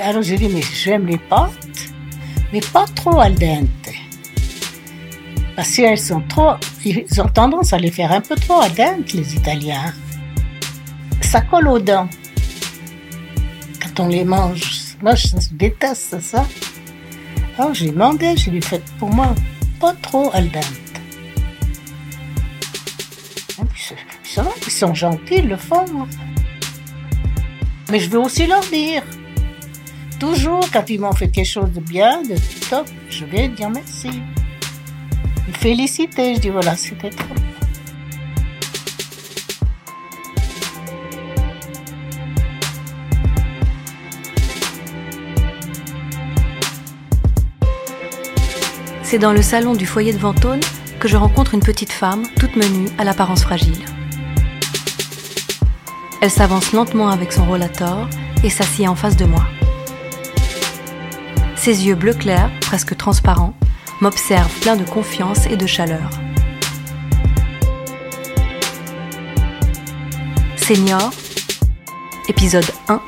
Alors j'ai dit, mais j'aime les pâtes, mais pas trop al dente. Parce que si elles sont trop, ils ont tendance à les faire un peu trop al dente, les Italiens. Ça colle aux dents quand on les mange. Moi, je déteste ça. Alors j'ai demandé, j'ai dit, faites pour moi pas trop al dente. Va, ils sont gentils, ils le font. hein. Mais je veux aussi leur dire. Toujours, quand ils m'ont fait quelque chose de bien, de top, je vais dire merci. Féliciter, je dis voilà, c'était trop. C'est dans le salon du foyer de Ventône que je rencontre une petite femme, toute menue, à l'apparence fragile. Elle s'avance lentement avec son rollator et s'assied en face de moi. Ses yeux bleu clair, presque transparents, m'observent plein de confiance et de chaleur. Senior, épisode 1.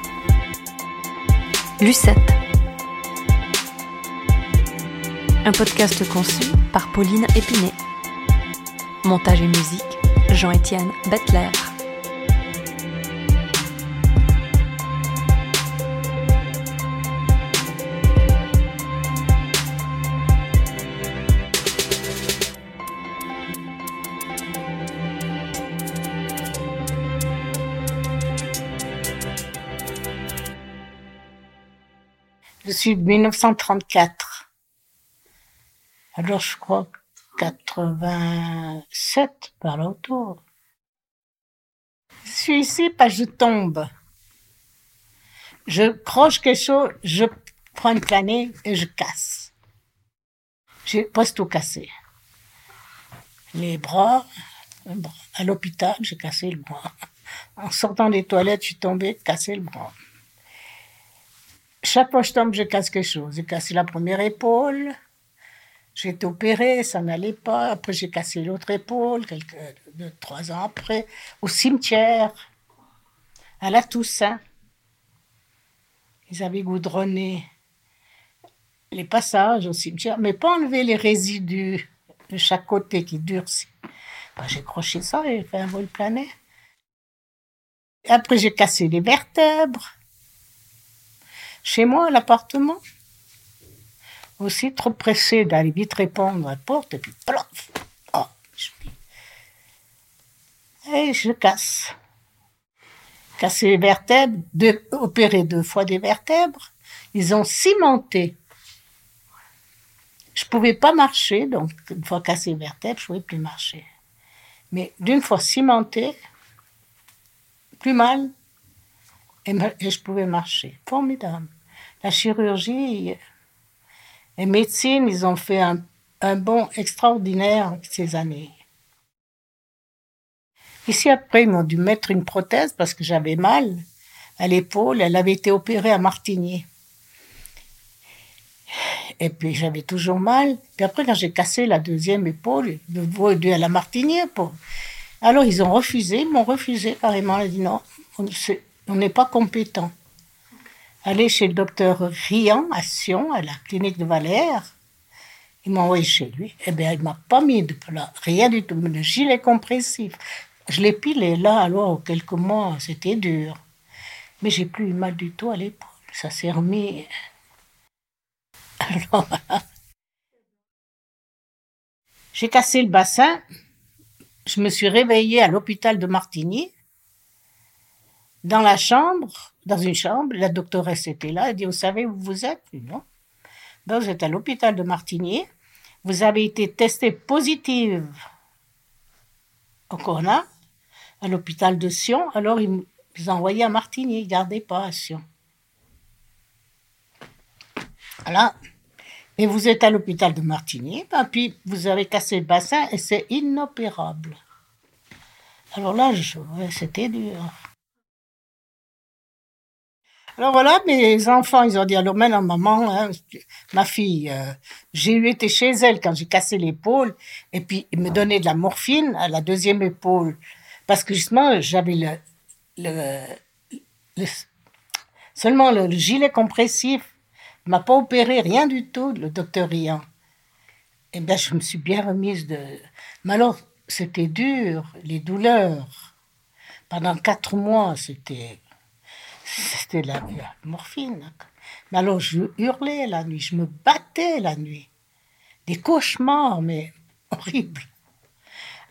Lucette. Un podcast conçu par Pauline Épinay. Montage et musique, Jean-Étienne Bettler. Suis de 1934. Alors je crois 87 par là autour. Je suis ici parce que je tombe. Je croche quelque chose, je prends une planée et je casse. J'ai presque tout cassé. Les bras, à l'hôpital, j'ai cassé le bras. En sortant des toilettes, je suis tombée, cassé le bras. Chaque fois que je tombe, je casse quelque chose. J'ai cassé la première épaule. J'ai été opérée, ça n'allait pas. Après, j'ai cassé l'autre épaule, quelques, deux, trois ans après, au cimetière, à la Toussaint. Ils avaient goudronné les passages au cimetière, mais pas enlevé les résidus de chaque côté qui durcit. J'ai croché ça et fait un vol plané. Après, j'ai cassé les vertèbres. Chez moi, à l'appartement. Aussi trop pressé d'aller vite répondre à la porte, et puis plof oh, je... Et je casse. Casser les vertèbres, deux, opérer deux fois des vertèbres. Ils ont cimenté. Je pouvais pas marcher, donc une fois cassé les vertèbres, je pouvais plus marcher. Mais d'une fois cimenté, plus mal, et, je pouvais marcher. Formidable. La chirurgie et médecine, ils ont fait un, un bond extraordinaire ces années. Ici, après, ils m'ont dû mettre une prothèse parce que j'avais mal à l'épaule. Elle avait été opérée à Martigny. Et puis, j'avais toujours mal. Puis après, quand j'ai cassé la deuxième épaule, dû à la Martigny. Pour... Alors, ils ont refusé, ils m'ont refusé carrément. Ils ont dit non, on n'est pas compétent. Allez chez le docteur Rian à Sion, à la clinique de Valère. Il m'a envoyé chez lui. Eh bien, il m'a pas mis de plat, rien du tout, le gilet compressif. Je l'ai pilé là, alors, quelques mois, c'était dur. Mais j'ai plus eu mal du tout à l'épaule. Ça s'est remis. Alors. J'ai cassé le bassin. Je me suis réveillée à l'hôpital de Martigny. Dans la chambre, dans une chambre, la doctoresse était là. Elle dit, vous savez où vous êtes? Non. Vous êtes à l'hôpital de Martigny. Vous avez été testée positive au corona à l'hôpital de Sion. Alors, ils ont envoyé à Martigny. Ils ne gardaient pas à Sion. Voilà. Et vous êtes à l'hôpital de Martigny. Ben, puis, vous avez cassé le bassin et c'est inopérable. Alors là, c'était dur. Alors voilà, mes enfants, ils ont dit, alors maintenant, maman, hein, ma fille, euh, j'ai eu été chez elle quand j'ai cassé l'épaule, et puis ils me donnaient de la morphine à la deuxième épaule, parce que justement, j'avais le, le, le Seulement le, gilet compressif ne m'a pas opéré, rien du tout, le docteur Riant. Eh bien, je me suis bien remise de. Mais alors, c'était dur, les douleurs. Pendant quatre mois, c'était. C'était la, la morphine. Mais alors, je hurlais la nuit, je me battais la nuit. Des cauchemars, mais horribles.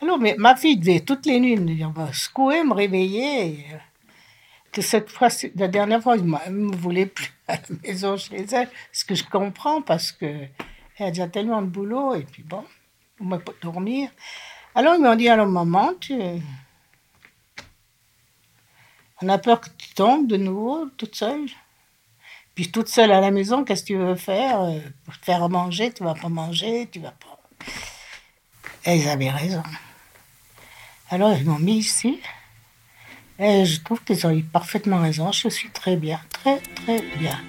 Alors, mais ma fille devait toutes les nuits me secouer, me réveiller. Que cette fois, la dernière fois, elle ne me voulait plus à la maison chez elle, ce que je comprends parce que elle a déjà tellement de boulot et puis bon, on ne pas dormir. Alors ils m'ont dit, alors maman, tu... on a peur que tu tombes de nouveau toute seule. Puis toute seule à la maison, qu'est-ce que tu veux faire? Euh, Pour te faire manger, tu vas pas manger, tu vas pas. Et ils avaient raison. Alors ils m'ont mis ici. Et je trouve qu'ils ont eu parfaitement raison. Je suis très bien, très très bien.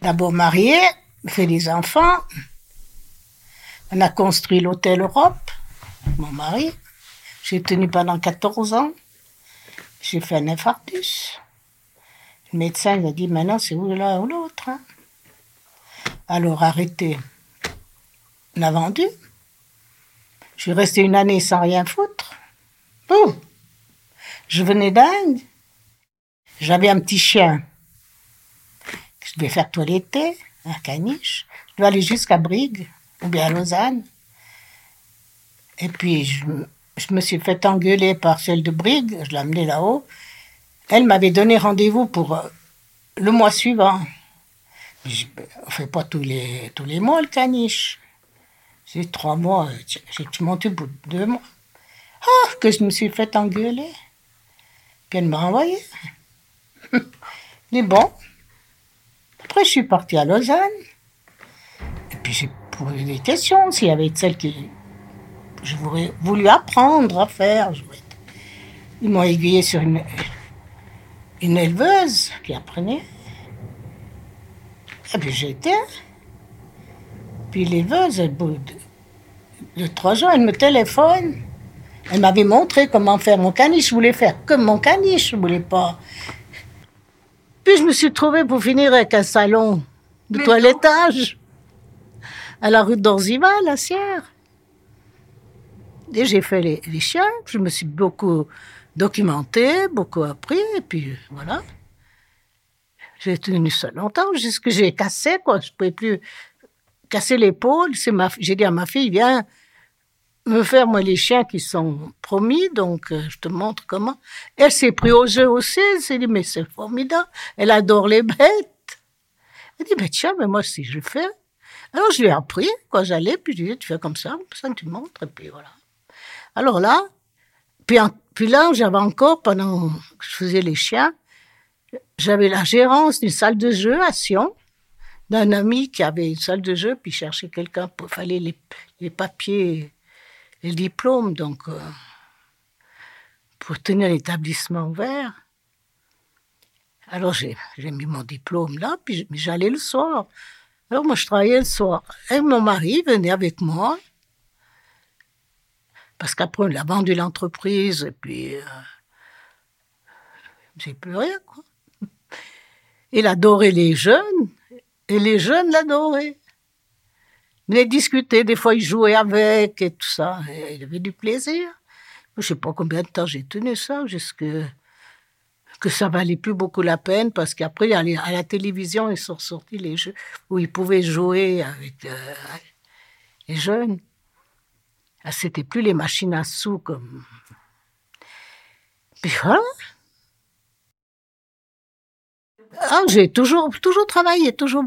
D'abord marié, fait des enfants. On a construit l'hôtel Europe, mon mari. J'ai tenu pendant 14 ans. J'ai fait un infarctus. Le médecin il a dit maintenant c'est où l'un ou l'autre. Hein? Alors arrêtez. On a vendu. Je suis restée une année sans rien foutre. Je venais d'Inde. J'avais un petit chien. Je devais faire toiletter, un caniche. Je devais aller jusqu'à Brigue ou bien à Lausanne. Et puis, je, je me suis fait engueuler par celle de Brigue. Je amenée là-haut. Elle m'avait donné rendez-vous pour euh, le mois suivant. On fait pas tous les, tous les mois le caniche. C'est trois mois. J'ai monté pour deux mois. Ah, que je me suis fait engueuler. Puis elle m'a envoyé. Mais bon. Après, je suis partie à Lausanne. Et puis j'ai posé des questions s'il y avait celles qui. Je voulais voulu apprendre à faire. Ils m'ont aiguillé sur une, une éleveuse qui apprenait. Et puis j'étais. Puis l'éleveuse, bout de, trois jours, elle me téléphone. Elle m'avait montré comment faire mon caniche. Je voulais faire comme mon caniche. Je voulais pas. Puis je me suis trouvée pour finir avec un salon de toilettage à la rue d'Orzival, à Sierre. Et j'ai fait les, chiens. Je me suis beaucoup documentée, beaucoup appris. Et puis voilà. J'ai tenu ça longtemps jusqu'à ce que j'ai cassé, quoi. Je ne pouvais plus casser l'épaule. Ma, j'ai dit à ma fille, viens me faire, moi, les chiens qui sont promis, donc euh, je te montre comment. Elle s'est pris au jeu aussi, elle s'est dit, mais c'est formidable, elle adore les bêtes. Elle dit, mais tiens, mais moi, si je fais. Alors, je lui ai appris, quand j'allais, puis je lui ai dit, tu fais comme ça, ça, tu montres, et puis voilà. Alors là, puis, puis là, j'avais encore, pendant que je faisais les chiens, j'avais la gérance d'une salle de jeu à Sion, d'un ami qui avait une salle de jeu, puis cherchait quelqu'un pour fallait les, les papiers, les diplômes, donc euh, pour tenir l'établissement ouvert. Alors j'ai mis mon diplôme là, puis j'allais le soir. Alors moi je travaillais le soir. Et mon mari venait avec moi, parce qu'après on a vendu l'entreprise, et puis euh, j'ai plus rien quoi. Il adorait les jeunes et les jeunes l'adoraient. Il les discutait, des fois il jouait avec et tout ça. Il avait du plaisir. Je ne sais pas combien de temps j'ai tenu ça, jusque que ça valait plus beaucoup la peine parce qu'après à la télévision ils sont sortis les jeux où ils pouvaient jouer avec euh, les jeunes. Ah, c'était plus les machines à sous comme. Puis voilà. Ah, j'ai toujours, toujours travaillé, toujours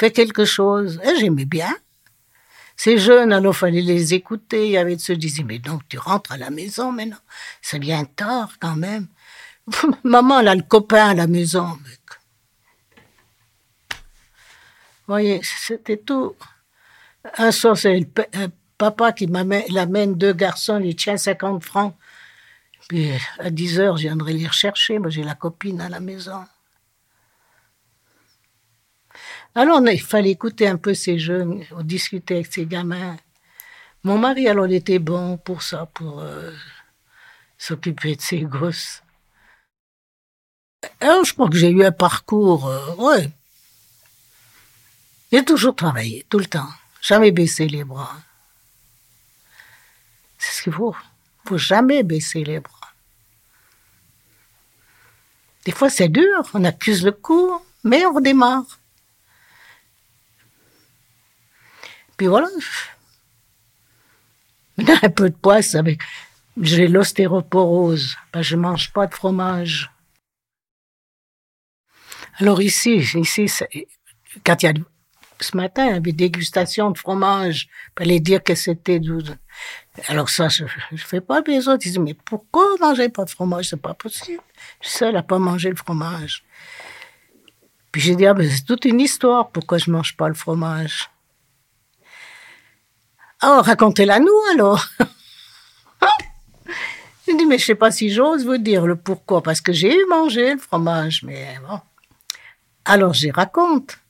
fait quelque chose. Et j'aimais bien. Ces jeunes, alors, fallait les écouter. Il y avait disaient, mais donc, tu rentres à la maison maintenant. C'est bien tard, quand même. Maman, elle a le copain à la maison. Mec. Vous voyez, c'était tout. Un soir, c'est le papa qui m'amène deux garçons, il tient 50 francs. Puis à 10 heures, je viendrai les rechercher. Moi, j'ai la copine à la maison. Alors, il fallait écouter un peu ces jeunes, discuter avec ces gamins. Mon mari, alors, il était bon pour ça, pour euh, s'occuper de ses gosses. Alors, je crois que j'ai eu un parcours, euh, ouais. J'ai toujours travaillé, tout le temps. Jamais baissé les bras. C'est ce qu'il faut. Il faut jamais baisser les bras. Des fois, c'est dur, on accuse le coup, mais on redémarre. Puis voilà. A un peu de poisse avec. J'ai l'ostéoporose. Ben, je mange pas de fromage. Alors ici, ici, quand il y a ce matin, il y avait dégustation de fromage. Il fallait dire que c'était Alors ça, je ne fais pas. les autres, ils disent, mais pourquoi manger pas de fromage? C'est pas possible. Je suis seule à pas manger le fromage. Puis j'ai dit, ah, ben, c'est toute une histoire pourquoi je mange pas le fromage. Ah, racontez-la nous alors. j'ai dit, mais je sais pas si j'ose vous dire le pourquoi, parce que j'ai mangé le fromage, mais bon. Alors j'y raconte.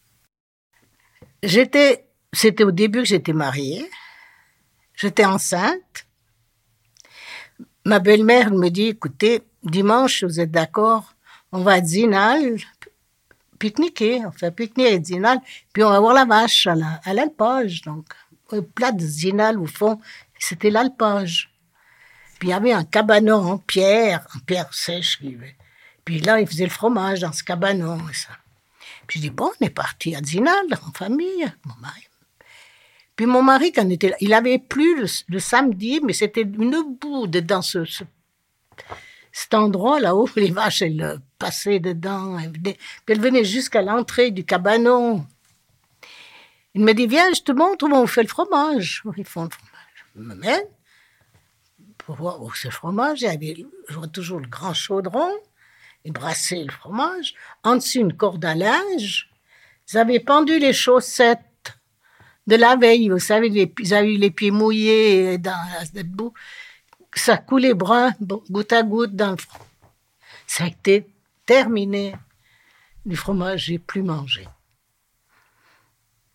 J'étais, c'était au début que j'étais mariée. J'étais enceinte. Ma belle-mère me dit, écoutez, dimanche, vous êtes d'accord, on va à Zinal, pique-niquer, on fait pique-nique à Zinal, puis on va voir la vache à l'alpage, donc. Au plat de Zinal, au fond, c'était l'alpage. Puis il y avait un cabanon en pierre, en pierre sèche. Puis là, il faisait le fromage dans ce cabanon. Et ça. Je dis, bon, on est parti à Zinal, en famille, mon mari. Puis mon mari, quand il était là, il avait plu le, samedi, mais c'était une boue dans ce, cet endroit là-haut, les vaches, elles passaient dedans. Elles puis elles venaient jusqu'à l'entrée du cabanon. Il me dit, viens, je te montre comment on fait le fromage. Ils font le fromage. Je me mène pour voir où c'est le fromage. Il y avait toujours le grand chaudron et brasser le fromage. En dessus, une corde à linge. Ils avaient pendu les chaussettes de la veille. Vous savez, ils avaient les pieds mouillés dans la boue. Ça coulait brun, goutte à goutte dans le fromage. Ça a été terminé. Du fromage, j'ai plus mangé.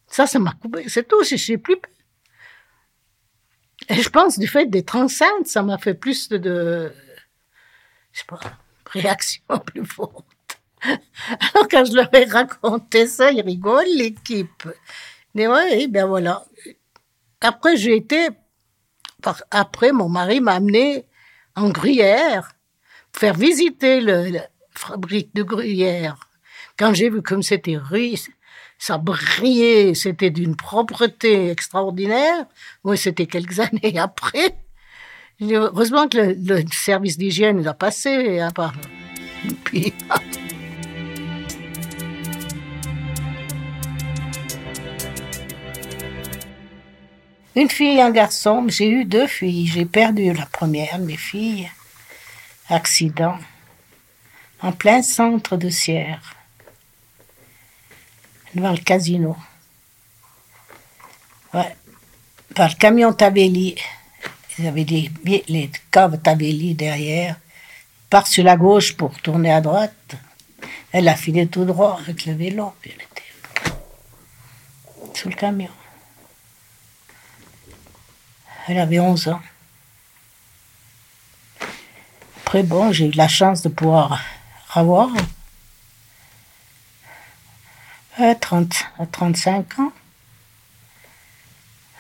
Ça, ça m'a coupé. C'est tout, je sais plus. Et je pense, du fait d'être enceinte, ça m'a fait plus de je sais pas, réaction plus forte. Alors quand je leur ai raconté ça, ils rigolent, l'équipe. Mais ouais, ben voilà. Après, j'ai été, après, mon mari m'a amené en gruyère, faire visiter le, la fabrique de gruyère. Quand j'ai vu comme c'était riche, ça brillait, c'était d'une propreté extraordinaire. Oui, c'était quelques années après. Heureusement que le, service d'hygiène a passé. Hein, par... Puis... Une fille et un garçon. J'ai eu deux filles. J'ai perdu la première, mes filles. Accident. En plein centre de Sierre. Devant le casino. Ouais. Par le camion Tabelli. Ils avaient des, les caves Tabelli derrière. Part sur la gauche pour tourner à droite. Elle a filé tout droit avec le vélo. Puis elle était sous le camion. Elle avait 11 ans. Après, bon, j'ai eu la chance de pouvoir avoir à, 30, à 35 ans.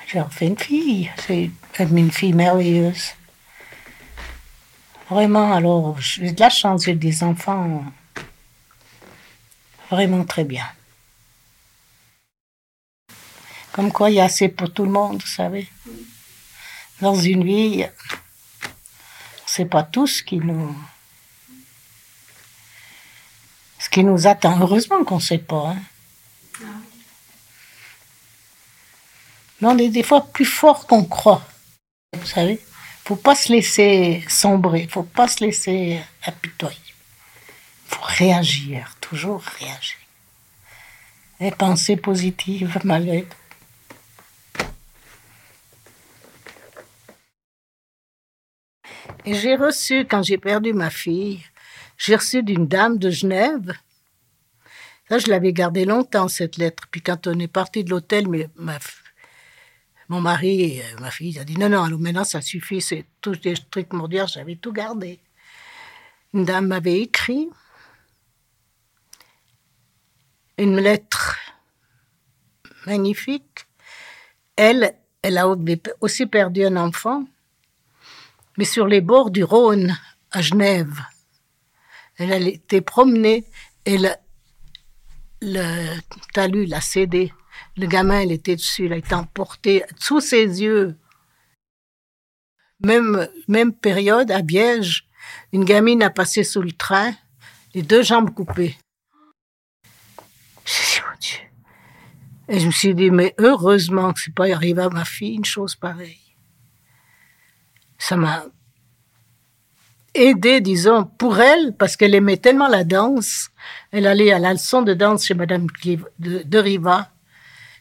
J'ai refait une fille. C'est une fille merveilleuse. Vraiment, alors, j'ai de la chance, j'ai des enfants vraiment très bien. Comme quoi, il y a assez pour tout le monde, vous savez. Dans une vie, c'est pas tout ce qui nous. ce qui nous attend. Heureusement qu'on ne sait pas. Hein. Mais on est des fois plus fort qu'on croit. Vous savez, faut pas se laisser sombrer, faut pas se laisser apitoyer. faut réagir, toujours réagir. Et penser positive malgré Et j'ai reçu, quand j'ai perdu ma fille, j'ai reçu d'une dame de Genève. Ça, je l'avais gardée longtemps, cette lettre. Puis quand on est parti de l'hôtel, ma, Mon mari, euh, ma fille, a dit non, non, alors maintenant ça suffit, c'est tous des trucs mordiens, j'avais tout gardé. Une dame m'avait écrit une lettre magnifique. Elle, elle a aussi perdu un enfant, mais sur les bords du Rhône, à Genève. Elle été promenée et le, le talus l'a cédé. Le gamin, il était dessus, il a été emporté sous ses yeux. Même, même période, à Biège, une gamine a passé sous le train, les deux jambes coupées. Dit, mon Dieu. Et je me suis dit, mais heureusement que c'est pas arrivé à ma fille une chose pareille. Ça m'a aidé, disons, pour elle, parce qu'elle aimait tellement la danse. Elle allait à la leçon de danse chez Madame de Riva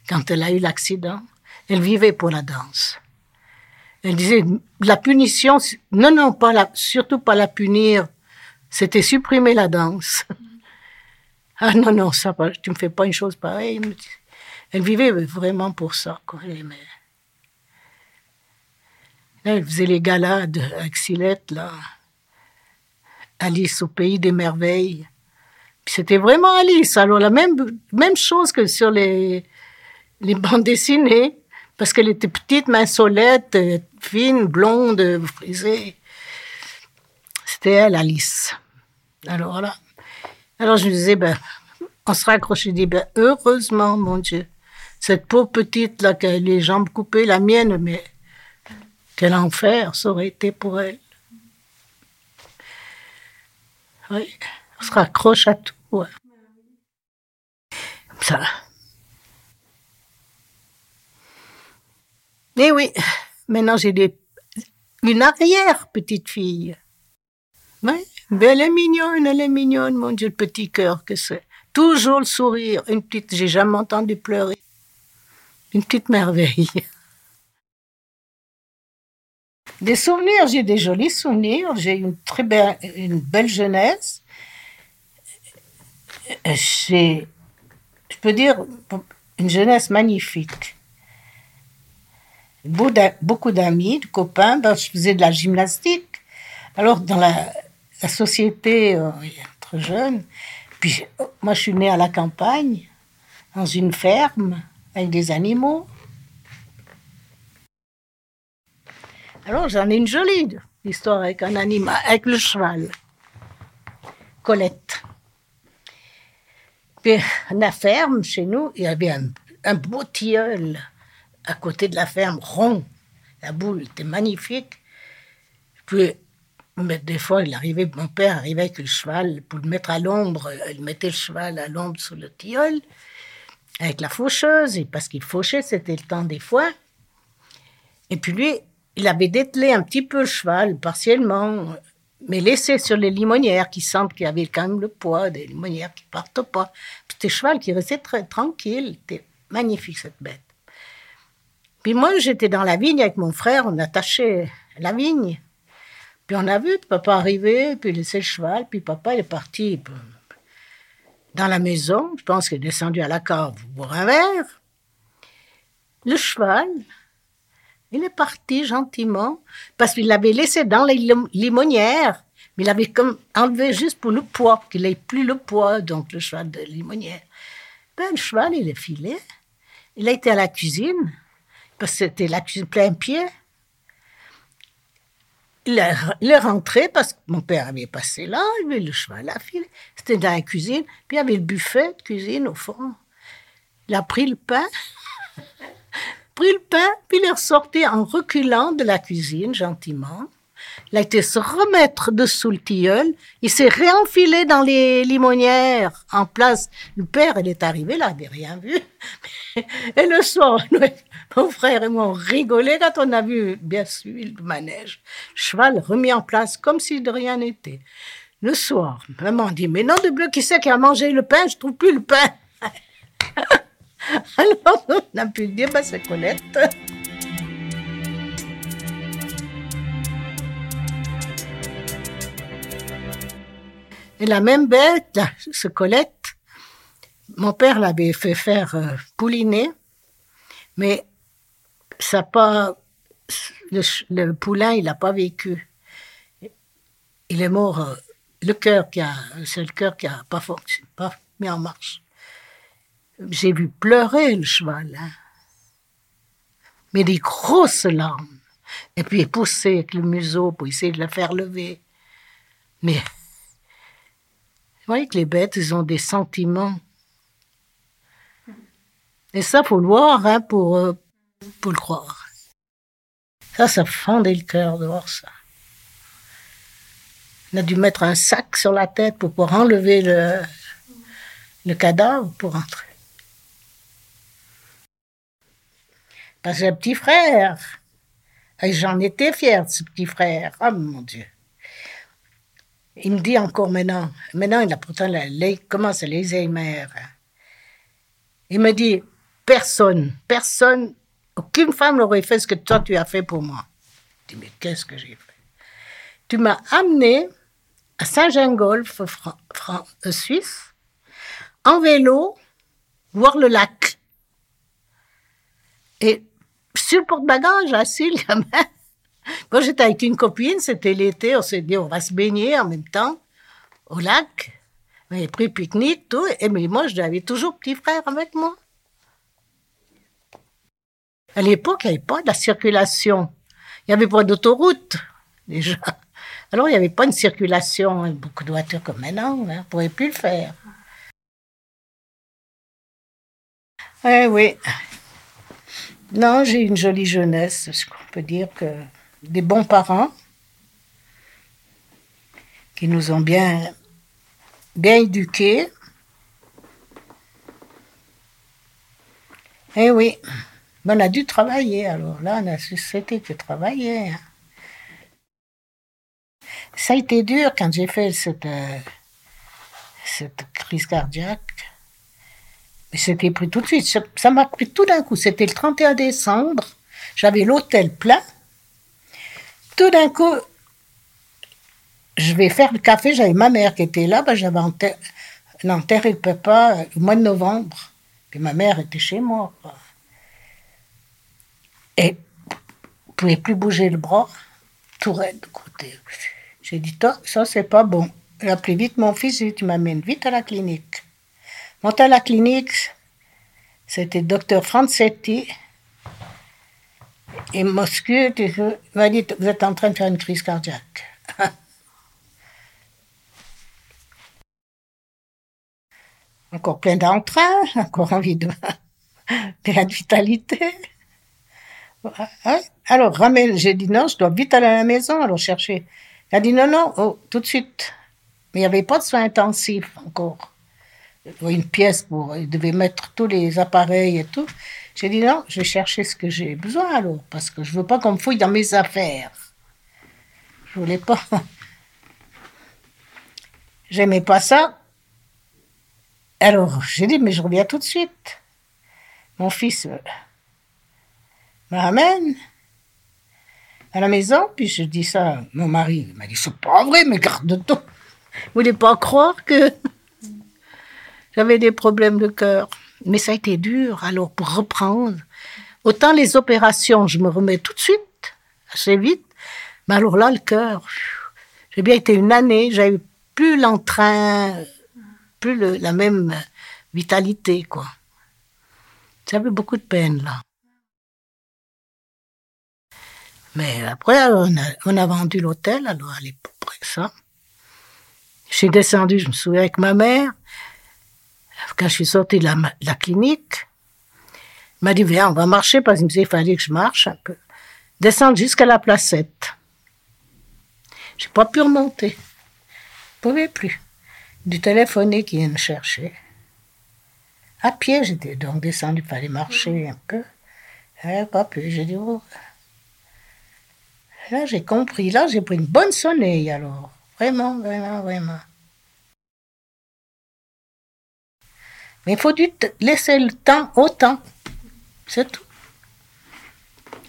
quand elle a eu l'accident. Elle vivait pour la danse. Elle disait, la punition, non, non, pas surtout pas la punir, c'était supprimer la danse. Ah non, non, ça, tu me fais pas une chose pareille. Elle vivait vraiment pour ça. Elle faisait les galades avec Silette, là. Alice au pays des merveilles. C'était vraiment Alice. Alors la même, même chose que sur les, les bandes dessinées, parce qu'elle était petite, minsolette, fine, blonde, frisée. C'était elle, Alice. Alors voilà. Alors je me disais, ben, on se raccrochait, je dis, ben, heureusement, mon Dieu, cette pauvre petite là qui a les jambes coupées, la mienne, mais quel enfer ça aurait été pour elle. Oui, on se raccroche à tout. Ouais. Ça. Mais oui, maintenant j'ai une arrière petite fille. Oui, mais elle est mignonne, elle est mignonne, mon Dieu, le petit cœur que c'est. Toujours le sourire, une petite, j'ai jamais entendu pleurer. Une petite merveille. Des souvenirs, j'ai des jolis souvenirs, j'ai une très belle, une belle jeunesse. J'ai, je peux dire, une jeunesse magnifique beaucoup d'amis, de copains. Je faisais de la gymnastique. Alors, dans la, société, euh, très jeune, puis moi, je suis née à la campagne, dans une ferme, avec des animaux. Alors, j'en ai une jolie histoire avec un animal, avec le cheval. Colette. Puis, à la ferme, chez nous, il y avait un beau tilleul à côté de la ferme, rond. La boule était magnifique. Puis, mais des fois, il arrivait, mon père arrivait avec le cheval pour le mettre à l'ombre. Il mettait le cheval à l'ombre sous le tilleul avec la faucheuse, et parce qu'il fauchait, c'était le temps des fois. Et puis lui, il avait dételé un petit peu le cheval, partiellement, mais laissé sur les limonières qui sentent qu'il y avait quand même le poids des limonières qui partent pas. C'était cheval qui restait très tranquille. C'était magnifique cette bête. Puis moi, j'étais dans la vigne avec mon frère, on attachait la vigne. Puis on a vu papa arriver, puis laisser le cheval, puis papa est parti dans la maison. Je pense qu'il est descendu à la cave boire un verre. Le cheval, il est parti gentiment, parce qu'il l'avait laissé dans les limonières, mais il avait comme enlevé juste pour le poids, qu'il n'ait plus le poids, donc le cheval de limonière. Ben, le cheval, il est filé. Il a été à la cuisine parce que c'était la cuisine plein pied. Il est, rentré parce que mon père avait passé là, il avait le cheval à fil. C'était dans la cuisine, puis il y avait le buffet de cuisine au fond. Il a pris le pain, pris le pain, puis il est ressorti en reculant de la cuisine gentiment. Il a été se remettre dessous le tilleul. Il s'est réenfilé dans les limonières en place. Le père, il est arrivé là, il n'avait rien vu. Et le soir, mon frère et moi, on rigolait quand on a vu, bien sûr, le manège. cheval remis en place comme si de rien n'était. Le soir, maman dit, mais non de bleu, qui c'est qui a mangé le pain? Je trouve plus le pain. Alors, on a pu dire, bah, c'est Colette. La même bête, ce Colette, mon père l'avait fait faire euh, pouliner, mais ça pas, le, poulain, il n'a pas vécu. Il est mort, euh, le cœur qui a, c'est le cœur qui a pas pas mis en marche. J'ai vu pleurer le cheval, hein. mais des grosses larmes. Et puis il poussait avec le museau pour essayer de le faire lever. Mais vous voyez que les bêtes, ont des sentiments. Et ça, faut le voir hein, pour, euh, pour le croire. Ça, ça fendait le cœur de voir ça. On a dû mettre un sac sur la tête pour pouvoir enlever le, le cadavre pour entrer. Parce que un petit frère. Et j'en étais fière de ce petit frère. Oh mon Dieu. Il me dit encore maintenant, maintenant il a pourtant la, la- commence l'Alzheimer. Il me dit, personne, personne, aucune femme n'aurait fait ce que toi tu as fait pour moi. Je dis, mais qu'est-ce que j'ai fait? Tu m'as amené à Saint-Gingolf, euh, Suisse, en vélo, voir le lac. Et sur porte-bagages, assis, le gamin, quand j'étais avec une copine, c'était l'été, on s'est dit, on va se baigner en même temps au lac. On avait pris pique-nique, tout. Et mais moi, j'avais toujours petit frère avec moi. À l'époque, il n'y avait pas de la circulation. Il n'y avait pas d'autoroute, déjà. Alors, il n'y avait pas une circulation, beaucoup de voitures comme maintenant, hein, on ne pourrait plus le faire. Eh oui. Non, j'ai une jolie jeunesse, ce qu'on peut dire que des bons parents qui nous ont bien, bien éduqués. Eh oui, on a dû travailler alors. Là, on a c'était que travailler. hein. Ça a été dur quand j'ai fait cette, euh, cette crise cardiaque. Mais c'était pris tout de suite. Ça m'a pris tout d'un coup. C'était le 31 décembre. J'avais l'hôtel plein. Tout d'un coup, je vais faire le café. J'avais ma mère qui était là. Ben, J'avais enterré, le papa euh, au mois de novembre. Puis ma mère était chez moi. Et je ne pouvais plus bouger le bras. Tout raide. J'ai dit, toi, ça, c'est pas bon. J'ai appelé vite mon fils. J'ai tu m'amènes vite à la clinique. Monté à la clinique, c'était docteur Francetti. Et Moscou, m'a dit, vous êtes en train de faire une crise cardiaque. encore plein d'entrain, encore envie de plein de vitalité. Alors, ramène, j'ai dit non, je dois vite aller à la maison, alors chercher. Il a dit non, non, oh, tout de suite. Mais il n'y avait pas de soins intensifs encore. Une pièce pour, il devait mettre tous les appareils et tout. J'ai dit non, je vais chercher ce que j'ai besoin alors, parce que je veux pas qu'on me fouille dans mes affaires. Je voulais pas. J'aimais pas ça. Alors, j'ai dit, mais je reviens tout de suite. Mon fils euh, me ramène à la maison, puis je dis ça mon mari. Il m'a dit, c'est pas vrai, mais garde-toi. Vous voulez pas croire que j'avais des problèmes de cœur. Mais ça a été dur, alors, pour reprendre. Autant les opérations, je me remets tout de suite, assez vite. Mais alors là, le cœur, j'ai bien été une année, j'avais plus l'entrain, plus la même vitalité, quoi. J'avais beaucoup de peine, là. Mais après, on a, vendu l'hôtel, alors à l'époque, ça. Je suis descendue, je me souviens, avec ma mère. Quand je suis sortie de la, clinique, il m'a dit, viens, on va marcher, parce qu'il me disait, il fallait que je marche un peu. Descendre jusqu'à la placette. J'ai pas pu remonter. Je pouvais plus. Du téléphoné qui vient me chercher. À pied, j'étais donc descendu, il fallait marcher un peu. Eh, pas plus. J'ai dit, oh. Là, j'ai compris. Là, j'ai pris une bonne sonneille, alors. Vraiment, vraiment, vraiment. Mais il faut du laisser le temps au temps. C'est tout.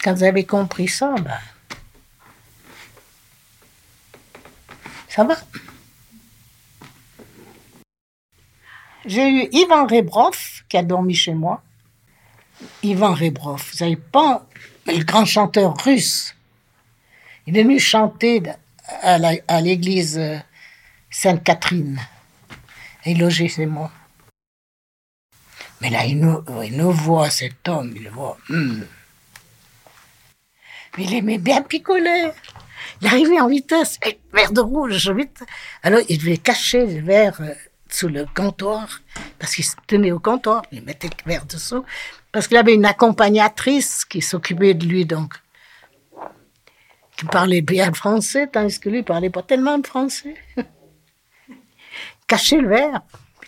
Quand vous avez compris ça, ben. Ça va. J'ai eu Ivan Rebrov qui a dormi chez moi. Ivan Rebrov, vous n'avez pas le grand chanteur russe. Il est venu chanter à l'église euh, Sainte-Catherine. Et logé chez moi. Mais là, il nous, il voit, cet homme, il voit. Hmm. Il aimait bien picoler. Il arrivait en vitesse, et verre de rouge, vite. Alors, il devait cacher le verre euh, sous le comptoir, parce qu'il se tenait au comptoir, il mettait le verre dessous, parce qu'il avait une accompagnatrice qui s'occupait de lui, donc, qui parlait bien le français, tandis que lui parlait pas tellement de français. Cacher le verre.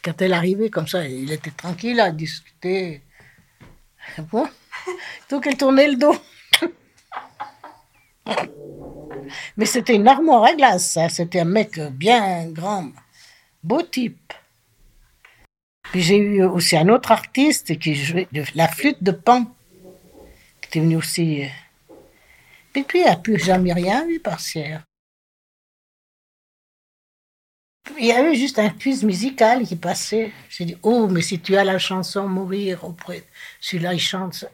Quand elle arrivait comme ça, il était tranquille à discuter. Bon, donc elle tournait le dos. Mais c'était une armoire à glace, ça. C'était un mec bien grand, beau type. Puis j'ai eu aussi un autre artiste qui jouait de la flûte de Pan, qui était venu aussi. Et puis il n'y a plus jamais rien vu par Sierre. Il y avait juste un quiz musical qui passait. J'ai dit, oh, mais si tu as la chanson Mourir auprès, celui-là, il chante.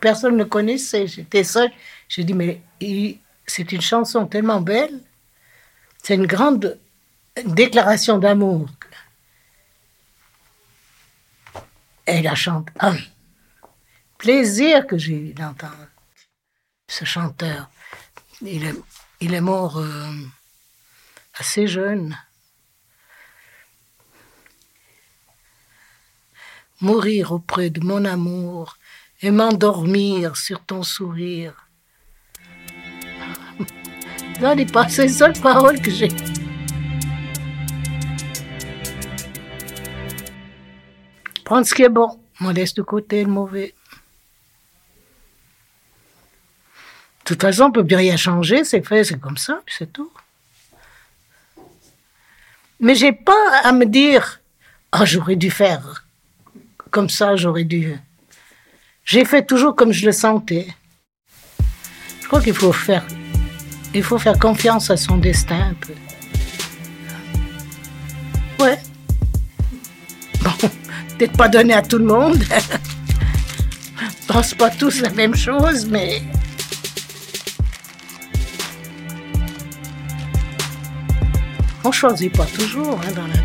Personne ne connaissait. J'étais seule. J'ai dit, mais c'est une chanson tellement belle. C'est une grande déclaration d'amour. Et la chante. Plaisir que j'ai eu d'entendre ce chanteur. Il est, il est mort euh, assez jeune. Mourir auprès de mon amour et m'endormir sur ton sourire. Non, pas ces seules paroles que j'ai. Prendre ce qui est bon, on laisse de côté le mauvais. De toute façon, on ne peut plus rien changer, c'est fait, c'est comme ça, c'est tout. Mais j'ai pas à me dire, ah, j'aurais dû faire comme ça, j'aurais dû. J'ai fait toujours comme je le sentais. Je crois qu'il faut faire, il faut faire confiance à son destin un peu. Ouais. Bon, peut-être pas donné à tout le monde. On pense pas tous la même chose, mais. On choisit pas toujours hein, dans la.